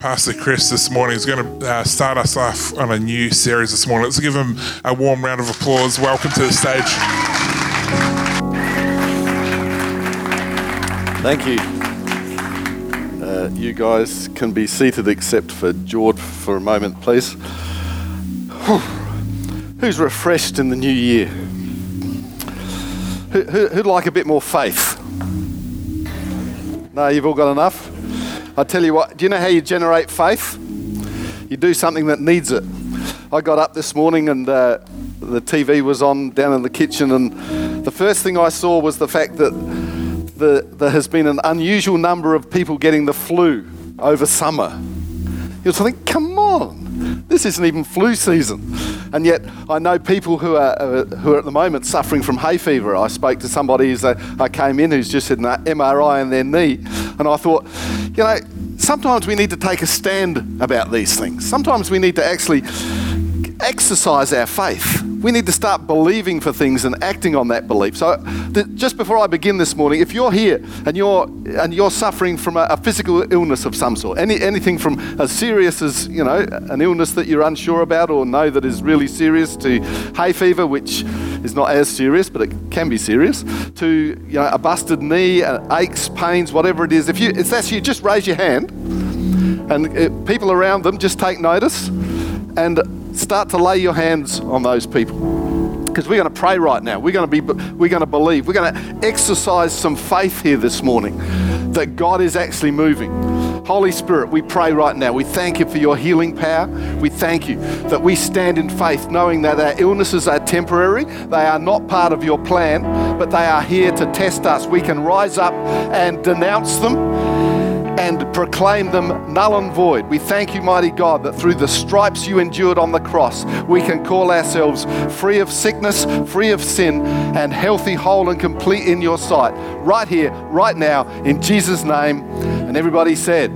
Pastor Chris this morning is going to uh, start us off on a new series this morning. Let's give him a warm round of applause. Welcome to the stage. Thank you. Uh, you guys can be seated except for George for a moment, please. Who's refreshed in the new year? Who, who, who'd like a bit more faith? No, you've all got enough? I tell you what, do you know how you generate faith? You do something that needs it. I got up this morning and uh, the TV was on down in the kitchen, and the first thing I saw was the fact that the, there has been an unusual number of people getting the flu over summer. You're thinking, come on, this isn't even flu season. And yet, I know people who are, uh, who are at the moment suffering from hay fever. I spoke to somebody as I came in who's just had an MRI in their knee, and I thought, you know, sometimes we need to take a stand about these things. Sometimes we need to actually exercise our faith. We need to start believing for things and acting on that belief. So, th- just before I begin this morning, if you're here and you're and you're suffering from a, a, physical illness of some sort, any anything from as serious as you know an illness that you're unsure about or know that is really serious, to hay fever, which is not as serious but it can be serious, to you know a busted knee, uh, aches, pains, whatever it is. If you if that's you, just raise your hand, and uh, people around them just take notice and start to lay your hands on those people because we're going to pray right now. We're going to be we're going to believe. We're going to exercise some faith here this morning that God is actually moving. Holy Spirit, we pray right now. We thank you for your healing power. We thank you that we stand in faith knowing that our illnesses are temporary. They are not part of your plan, but they are here to test us. We can rise up and denounce them and proclaim them null and void. We thank you, mighty God, that through the stripes you endured on the cross, we can call ourselves free of sickness, free of sin, and healthy, whole, and complete in your sight. Right here, right now, in Jesus' name. And everybody said,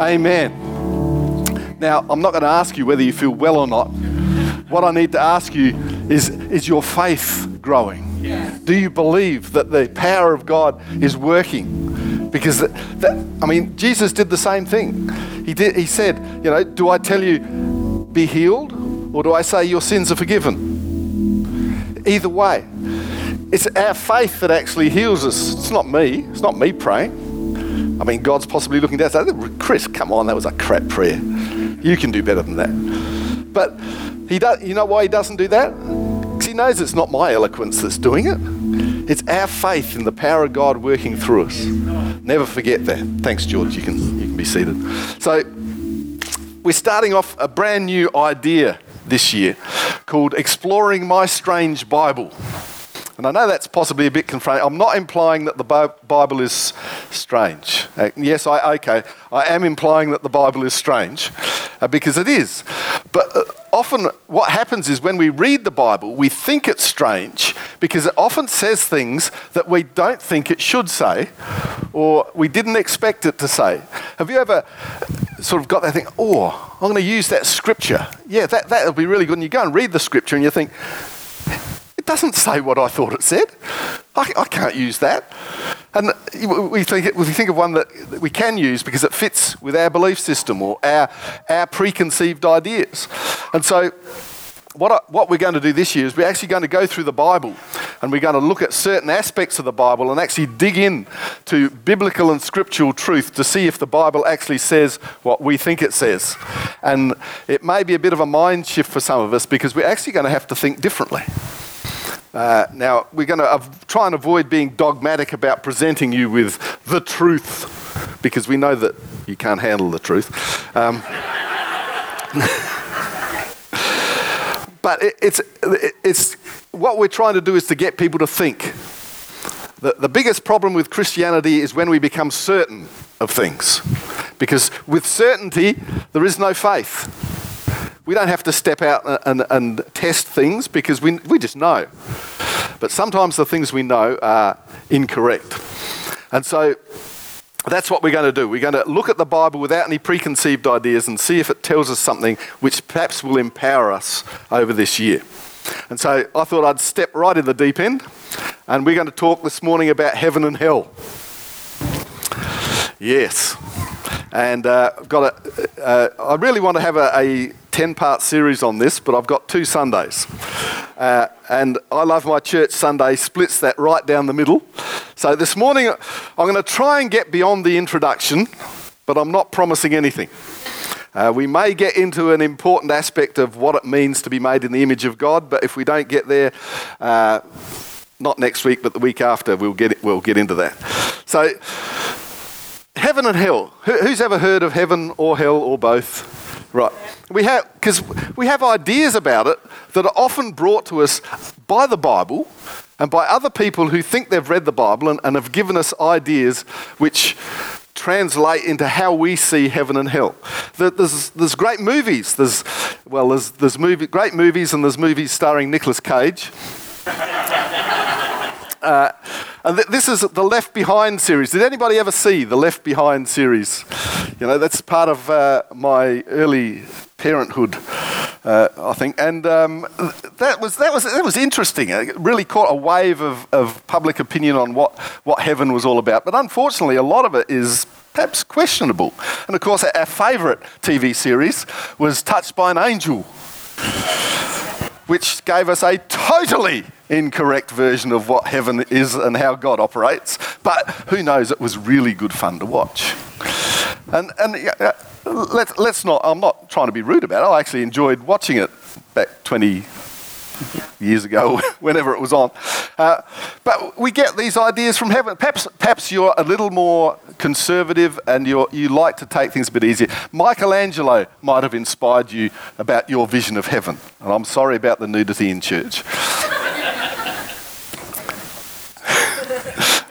Amen. Now, I'm not going to ask you whether you feel well or not. What I need to ask you is, is your faith growing? Do you believe that the power of God is working? Because, that, that, I mean, Jesus did the same thing. He, did, he said, you know, do I tell you, be healed, or do I say your sins are forgiven? Either way, it's our faith that actually heals us. It's not me. It's not me praying. I mean, God's possibly looking down saying, Chris, come on, that was a crap prayer. You can do better than that. But he does, you know why he doesn't do that? Knows it's not my eloquence that's doing it. It's our faith in the power of God working through us. Never forget that. Thanks, George. You can, you can be seated. So, we're starting off a brand new idea this year called Exploring My Strange Bible. And I know that's possibly a bit confronting. I'm not implying that the Bible is strange. Uh, yes, I okay. I am implying that the Bible is strange uh, because it is. But uh, often what happens is when we read the Bible, we think it's strange because it often says things that we don't think it should say or we didn't expect it to say. Have you ever sort of got that thing, oh, I'm going to use that scripture? Yeah, that, that'll be really good. And you go and read the scripture and you think, doesn't say what I thought it said. I, I can't use that. And we think, we think of one that we can use because it fits with our belief system or our, our preconceived ideas. And so, what, I, what we're going to do this year is we're actually going to go through the Bible and we're going to look at certain aspects of the Bible and actually dig in to biblical and scriptural truth to see if the Bible actually says what we think it says. And it may be a bit of a mind shift for some of us because we're actually going to have to think differently. Uh, now, we're going to try and avoid being dogmatic about presenting you with the truth because we know that you can't handle the truth. Um, but it, it's, it, it's what we're trying to do is to get people to think. The, the biggest problem with Christianity is when we become certain of things. Because with certainty, there is no faith. We don't have to step out and, and, test things because we, we just know. But sometimes the things we know are incorrect. And so that's what we're going to do. We're going to look at the Bible without any preconceived ideas and see if it tells us something which perhaps will empower us over this year. And so I thought I'd step right in the deep end, and we're going to talk this morning about heaven and hell. Yes. And uh, got a, uh, I really want to have a, a 10 part series on this, but I've got two Sundays. Uh, and I Love My Church Sunday splits that right down the middle. So this morning, I'm going to try and get beyond the introduction, but I'm not promising anything. Uh, we may get into an important aspect of what it means to be made in the image of God, but if we don't get there, uh, not next week, but the week after, we'll get, it, we'll get into that. So, heaven and hell. Who's ever heard of heaven or hell or both? Right. We have, because we have ideas about it that are often brought to us by the Bible and by other people who think they've read the Bible and, and have given us ideas which translate into how we see heaven and hell. There's, there's great movies. There's, well, there's, there's movie, great movies and there's movies starring Nicolas Cage. Uh, and th- this is the Left Behind series. Did anybody ever see the Left Behind series? You know, that's part of uh, my early parenthood, uh, I think. And um, that, was, that, was, that was interesting. It really caught a wave of, of public opinion on what, what heaven was all about. But unfortunately, a lot of it is perhaps questionable. And of course, our favourite TV series was Touched by an Angel, which gave us a totally incorrect version of what heaven is and how God operates. But who knows, it was really good fun to watch. And, and let, let's not, I'm not trying to be rude about it. I actually enjoyed watching it back 20 years ago, whenever it was on. Uh, but we get these ideas from heaven. Perhaps, perhaps you're a little more conservative and you you like to take things a bit easier. Michelangelo might have inspired you about your vision of heaven. And I'm sorry about the nudity in church.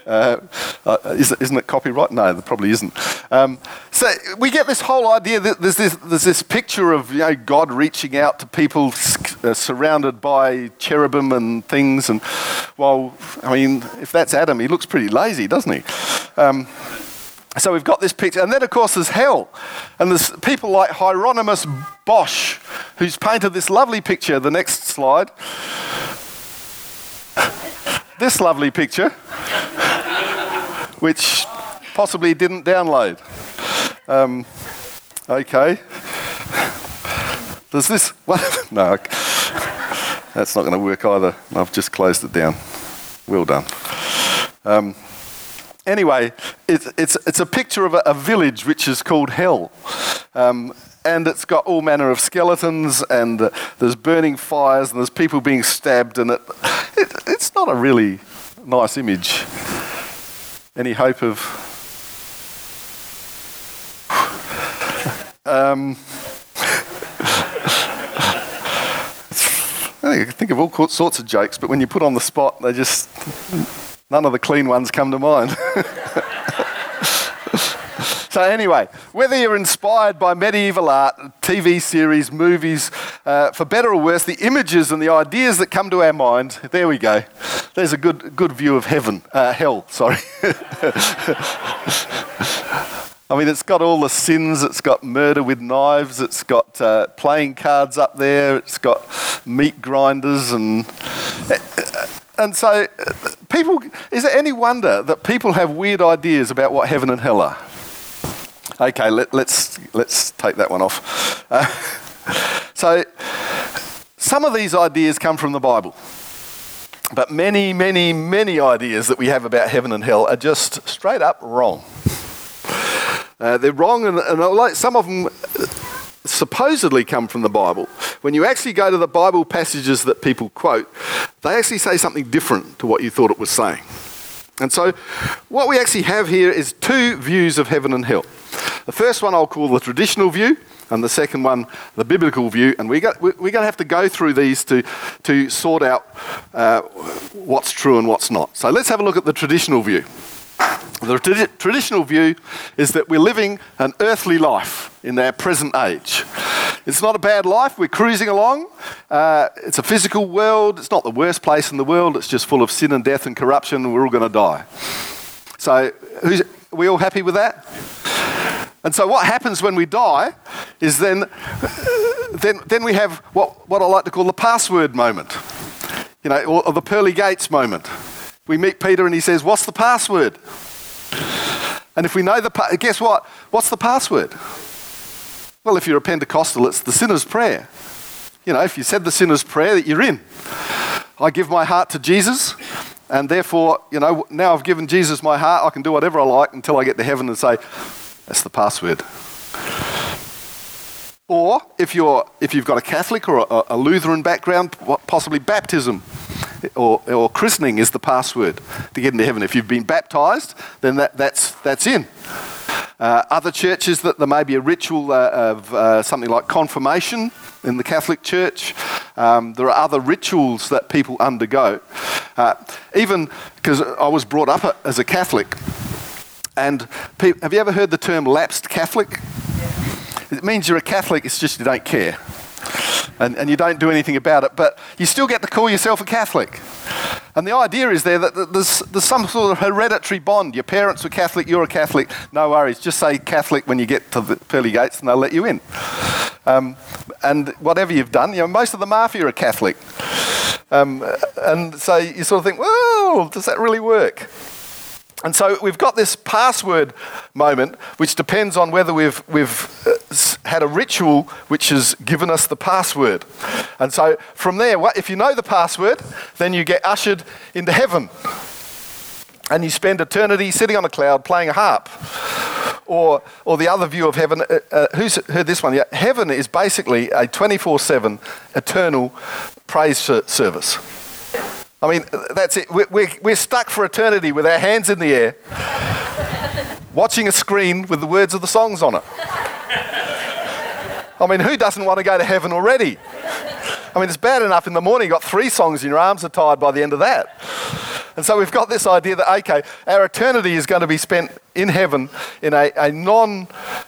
Uh, uh, isn't it copyright? No, there probably isn't. Um, so we get this whole idea that there's this, there's this picture of you know, God reaching out to people uh, surrounded by cherubim and things. And well, I mean, if that's Adam, he looks pretty lazy, doesn't he? Um, so we've got this picture. And then, of course, there's hell. And there's people like Hieronymus Bosch, who's painted this lovely picture. The next slide. this lovely picture which possibly didn't download. Um, okay. Does this? No, that's not going to work either. I've just closed it down. Well done. Um, anyway, it's, it's, it's a picture of a, a village which is called Hell. Um, and it's got all manner of skeletons, and uh, there's burning fires, and there's people being stabbed, and it, it, it's not a really nice image. Any hope of. um, I think of all sorts of jokes, but when you put on the spot, they just. None of the clean ones come to mind. So, anyway, whether you're inspired by medieval art, TV series, movies, uh, for better or worse, the images and the ideas that come to our mind, there we go. There's a good, good view of heaven, uh, hell, sorry. I mean, it's got all the sins. It's got murder with knives. It's got uh, playing cards up there. It's got meat grinders and. And so, uh, people, is it any wonder that people have weird ideas about what heaven and hell are? Okay, let, let's, let's take that one off. Uh, so, some of these ideas come from the Bible. But many, many, many ideas that we have about heaven and hell are just straight up wrong. Uh, they're wrong, and, and like some of them supposedly come from the Bible. When you actually go to the Bible passages that people quote, they actually say something different to what you thought it was saying. And so, what we actually have here is two views of heaven and hell. The first one I'll call the traditional view, and the second one the biblical view. And we got, we're going to have to go through these to, to sort out uh, what's true and what's not. So, let's have a look at the traditional view. The tra- traditional view is that we're living an earthly life in our present age. It's not a bad life. We're cruising along. Uh, it's a physical world. It's not the worst place in the world. It's just full of sin and death and corruption. and We're all going to die. So, are we all happy with that? And so, what happens when we die is then, then, then we have what, what I like to call the password moment, you know, or, or the pearly gates moment. We meet Peter and he says, What's the password? And if we know the, pa- guess what? What's the password? Well, if you're a Pentecostal, it's the sinner's prayer. You know, if you said the sinner's prayer, that you're in. I give my heart to Jesus, and therefore, you know, now I've given Jesus my heart, I can do whatever I like until I get to heaven and say, that's the password. Or if, you're, if you've got a Catholic or a, a Lutheran background, possibly baptism or, or christening is the password to get into heaven. If you've been baptized, then that, that's, that's in. Uh, other churches, that there may be a ritual uh, of uh, something like confirmation in the Catholic Church. Um, there are other rituals that people undergo. Uh, even because I was brought up as a Catholic, and pe- have you ever heard the term lapsed Catholic? It means you're a Catholic, it's just you don't care and, and you don't do anything about it, but you still get to call yourself a Catholic. And the idea is there that there's, there's some sort of hereditary bond. Your parents were Catholic, you're a Catholic, no worries. Just say Catholic when you get to the pearly gates and they'll let you in. Um, and whatever you've done, you know, most of the mafia are Catholic. Um, and so you sort of think, well, does that really work? And so we've got this password moment, which depends on whether we've, we've uh, had a ritual which has given us the password. And so from there, if you know the password, then you get ushered into heaven. And you spend eternity sitting on a cloud playing a harp. Or, or the other view of heaven, uh, uh, who's heard this one? Yeah, heaven is basically a 24 7 eternal praise service. I mean, that's it. We're, we're, stuck for eternity with our hands in the air, watching a screen with the words of the songs on it. I mean, who doesn't want to go to heaven already? I mean, it's bad enough in the morning, you've got three songs and your arms are tired by the end of that. And so we've got this idea that, okay, our eternity is going to be spent in heaven in a, a non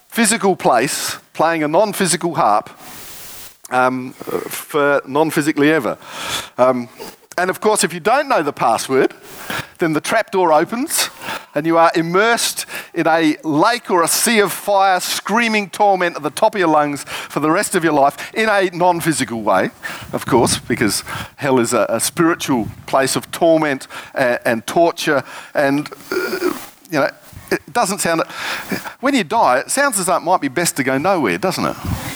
physical place, playing a non physical harp um, for non physically ever. Um, and of course, if you don't know the password, then the trapdoor opens and you are immersed in a lake or a sea of fire, screaming torment at the top of your lungs for the rest of your life in a non physical way, of course, because hell is a, a spiritual place of torment and, and torture. And, uh, you know, it doesn't sound. When you die, it sounds as though it might be best to go nowhere, doesn't it?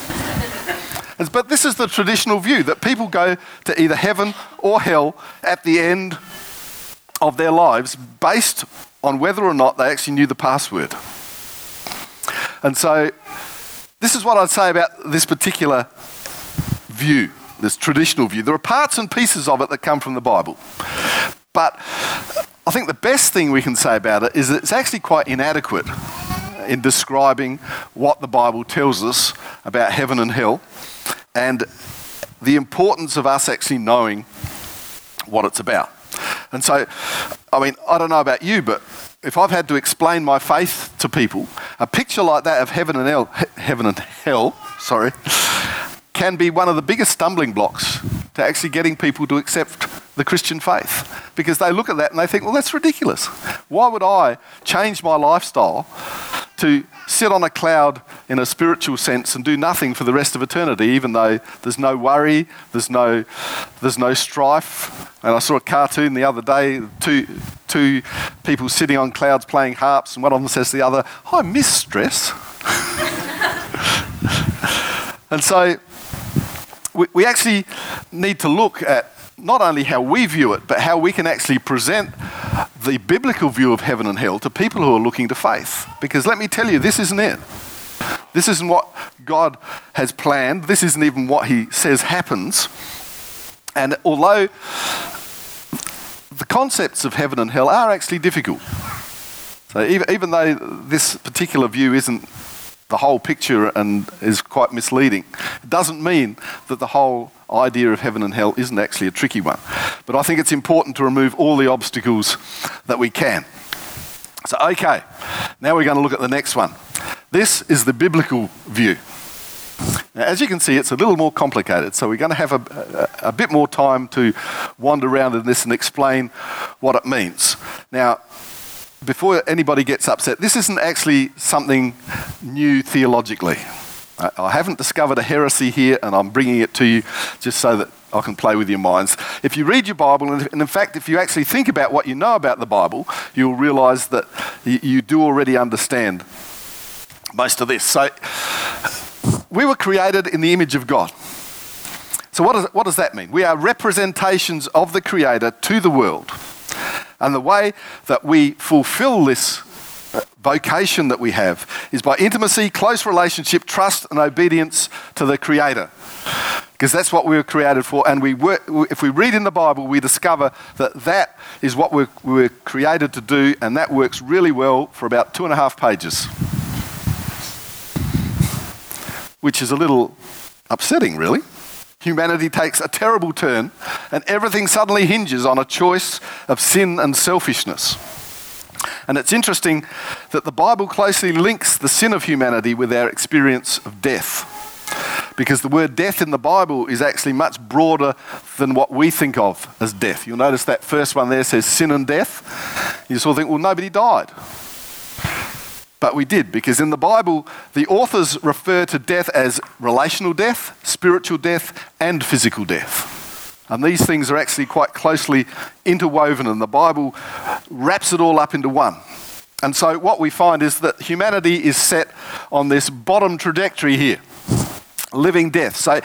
But this is the traditional view that people go to either heaven or hell at the end of their lives based on whether or not they actually knew the password. And so, this is what I'd say about this particular view, this traditional view. There are parts and pieces of it that come from the Bible. But I think the best thing we can say about it is that it's actually quite inadequate in describing what the Bible tells us about heaven and hell and the importance of us actually knowing what it's about. And so, I mean, I don't know about you, but if I've had to explain my faith to people, a picture like that of heaven and hell, heaven and hell, sorry, can be one of the biggest stumbling blocks to actually getting people to accept the Christian faith. Because they look at that and they think, well, that's ridiculous. Why would I change my lifestyle to sit on a cloud in a spiritual sense and do nothing for the rest of eternity, even though there's no worry, there's no, there's no strife. And I saw a cartoon the other day, two, two people sitting on clouds playing harps, and one of them says to the other, I miss stress. and so we, we actually need to look at not only how we view it, but how we can actually present the biblical view of heaven and hell to people who are looking to faith. Because let me tell you, this isn't it. This isn't what God has planned. This isn't even what He says happens. And although the concepts of heaven and hell are actually difficult, so even, even though this particular view isn't the whole picture and is quite misleading, it doesn't mean that the whole idea of heaven and hell isn't actually a tricky one. But I think it's important to remove all the obstacles that we can. So, okay, now we're going to look at the next one. This is the biblical view. Now, as you can see, it's a little more complicated, so we're going to have a, a, a, bit more time to wander around in this and explain what it means. Now, before anybody gets upset, this isn't actually something new theologically. I, I haven't discovered a heresy here, and I'm bringing it to you just so that I can play with your minds. If you read your Bible, and in fact, if you actually think about what you know about the Bible, you'll realize that you do already understand most of this. So, we were created in the image of God. So, what does, what does that mean? We are representations of the Creator to the world. And the way that we fulfill this uh, vocation that we have is by intimacy, close relationship, trust, and obedience to the Creator. Because that's what we were created for. And we work, if we read in the Bible, we discover that that is what we're, we're created to do, and that works really well for about two and a half pages. Which is a little upsetting, really humanity takes a terrible turn and everything suddenly hinges on a choice of sin and selfishness. And it's interesting that the Bible closely links the sin of humanity with our experience of death. Because the word death in the Bible is actually much broader than what we think of as death. You'll notice that first one there says sin and death. You sort of think, well, nobody died. But we did, because in the Bible, the authors refer to death as relational death, spiritual death, and physical death. And these things are actually quite closely interwoven, and the Bible wraps it all up into one. And so, what we find is that humanity is set on this bottom trajectory here living death. So,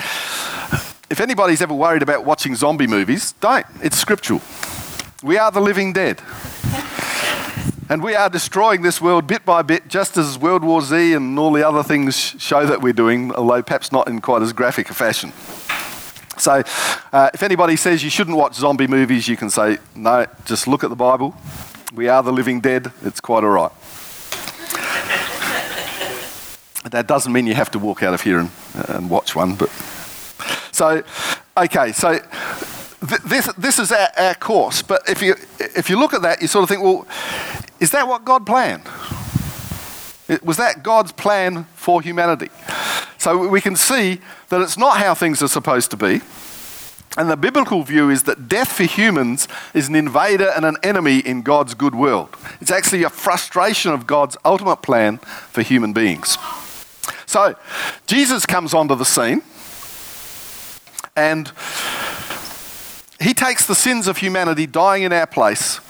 if anybody's ever worried about watching zombie movies, don't. It's scriptural. We are the living dead. And we are destroying this world bit by bit, just as World War Z and all the other things show that we're doing, although perhaps not in quite as graphic a fashion. So, uh, if anybody says you shouldn't watch zombie movies, you can say, no, just look at the Bible. We are the living dead. It's quite all right. that doesn't mean you have to walk out of here and, and watch one, but. So, okay, so th- this, this is our, our course. But if you, if you look at that, you sort of think, well, is that what God planned? Was that God's plan for humanity? So we can see that it's not how things are supposed to be. And the biblical view is that death for humans is an invader and an enemy in God's good world. It's actually a frustration of God's ultimate plan for human beings. So Jesus comes onto the scene and he takes the sins of humanity dying in our place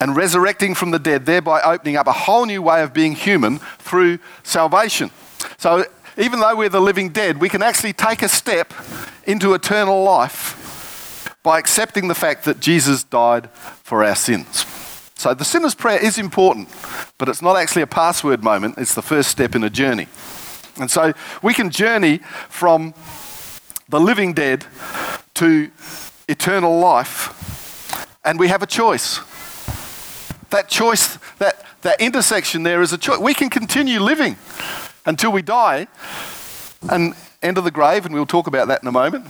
and resurrecting from the dead, thereby opening up a whole new way of being human through salvation. So, even though we're the living dead, we can actually take a step into eternal life by accepting the fact that Jesus died for our sins. So, the sinner's prayer is important, but it's not actually a password moment, it's the first step in a journey. And so, we can journey from the living dead to eternal life, and we have a choice. That choice, that, that intersection there is a choice. We can continue living until we die and enter the grave, and we'll talk about that in a moment,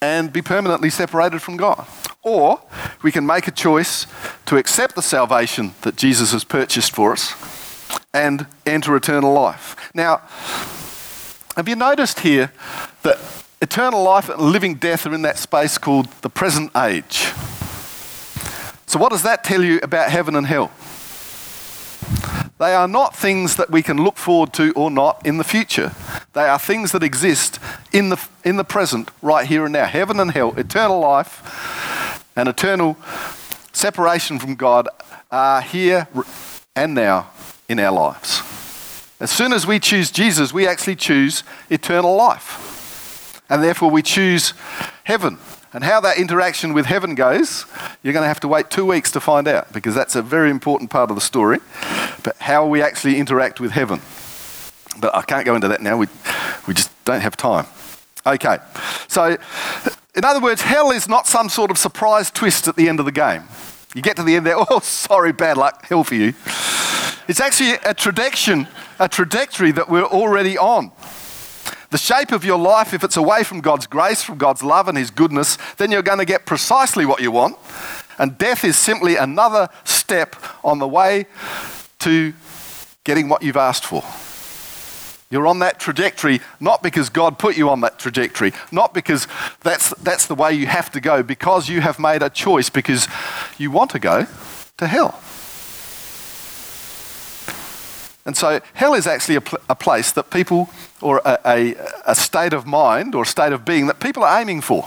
and be permanently separated from God. Or we can make a choice to accept the salvation that Jesus has purchased for us and enter eternal life. Now, have you noticed here that eternal life and living death are in that space called the present age? So, what does that tell you about heaven and hell? They are not things that we can look forward to or not in the future. They are things that exist in the, in the present, right here and now. Heaven and hell, eternal life, and eternal separation from God are here and now in our lives. As soon as we choose Jesus, we actually choose eternal life. And therefore, we choose heaven. And how that interaction with heaven goes, you're going to have to wait two weeks to find out because that's a very important part of the story. But how we actually interact with heaven. But I can't go into that now, we, we just don't have time. Okay, so in other words, hell is not some sort of surprise twist at the end of the game. You get to the end there, oh, sorry, bad luck, hell for you. It's actually a trajectory, a trajectory that we're already on. The shape of your life, if it's away from God's grace, from God's love and His goodness, then you're going to get precisely what you want. And death is simply another step on the way to getting what you've asked for. You're on that trajectory not because God put you on that trajectory, not because that's, that's the way you have to go, because you have made a choice, because you want to go to hell. And so hell is actually a, pl- a place that people, or a, a, a state of mind or a state of being that people are aiming for.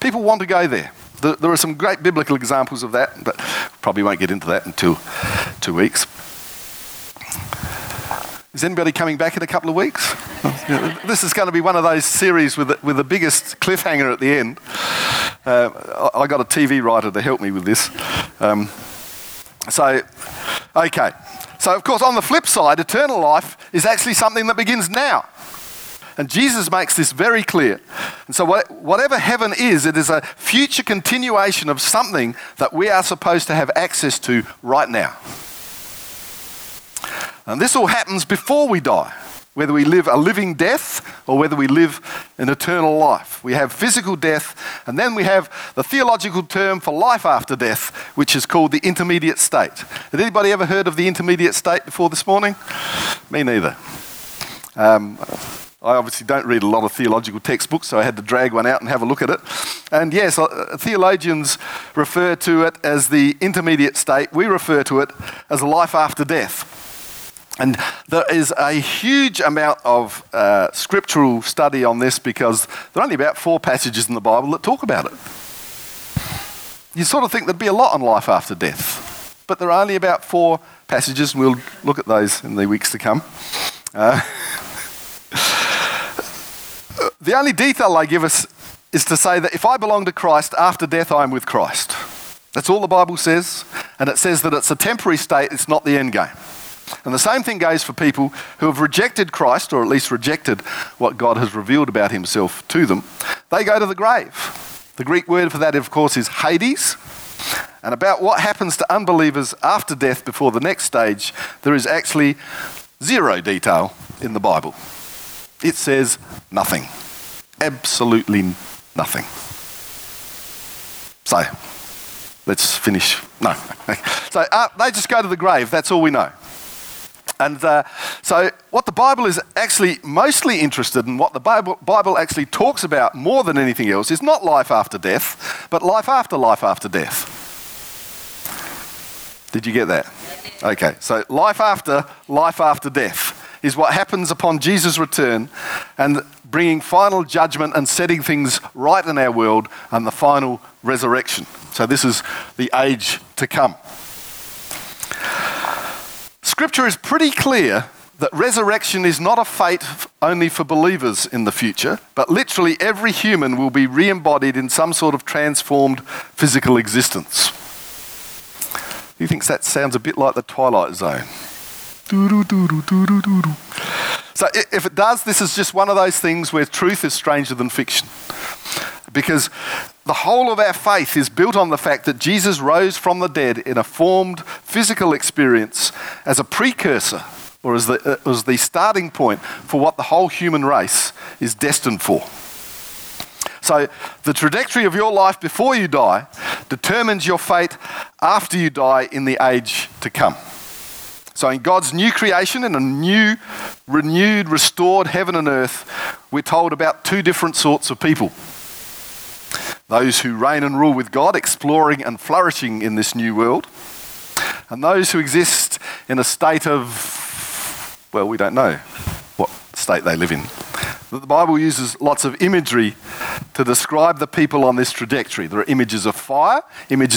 People want to go there. There, there are some great biblical examples of that, but probably won't get into that until two weeks. Is anybody coming back in a couple of weeks? this is going to be one of those series with the, with the biggest cliffhanger at the end. Uh, I got a TV writer to help me with this. Um, so, okay. So, of course, on the flip side, eternal life is actually something that begins now. And Jesus makes this very clear. And so, whatever heaven is, it is a future continuation of something that we are supposed to have access to right now. And this all happens before we die, whether we live a living death or whether we live an eternal life. We have physical death, and then we have the theological term for life after death, which is called the intermediate state. Had anybody ever heard of the intermediate state before this morning? Me neither. Um, I obviously don't read a lot of theological textbooks, so I had to drag one out and have a look at it. And yes, uh, theologians refer to it as the intermediate state. We refer to it as life after death. And there is a huge amount of uh, scriptural study on this because there are only about four passages in the Bible that talk about it. You sort of think there'd be a lot on life after death, but there are only about four passages, and we'll look at those in the weeks to come. Uh, the only detail they give us is to say that if I belong to Christ, after death I'm with Christ. That's all the Bible says, and it says that it's a temporary state, it's not the end game. And the same thing goes for people who have rejected Christ, or at least rejected what God has revealed about himself to them. They go to the grave. The Greek word for that, of course, is Hades. And about what happens to unbelievers after death before the next stage, there is actually zero detail in the Bible. It says nothing. Absolutely nothing. So, let's finish. No. So, uh, they just go to the grave. That's all we know. And uh, so, what the Bible is actually mostly interested in, what the Bible, Bible actually talks about more than anything else, is not life after death, but life after life after death. Did you get that? Okay, so life after life after death is what happens upon Jesus' return and bringing final judgment and setting things right in our world and the final resurrection. So, this is the age to come. Scripture is pretty clear that resurrection is not a fate only for believers in the future, but literally every human will be re embodied in some sort of transformed physical existence. Who thinks that sounds a bit like the Twilight Zone? So, if it does, this is just one of those things where truth is stranger than fiction. Because the whole of our faith is built on the fact that Jesus rose from the dead in a formed physical experience as a precursor or as the, uh, as the starting point for what the whole human race is destined for. So, the trajectory of your life before you die determines your fate after you die in the age to come. So, in God's new creation, in a new, renewed, restored heaven and earth, we're told about two different sorts of people those who reign and rule with God, exploring and flourishing in this new world, and those who exist in a state of, well, we don't know what state they live in. The Bible uses lots of imagery to describe the people on this trajectory. There are images of fire, images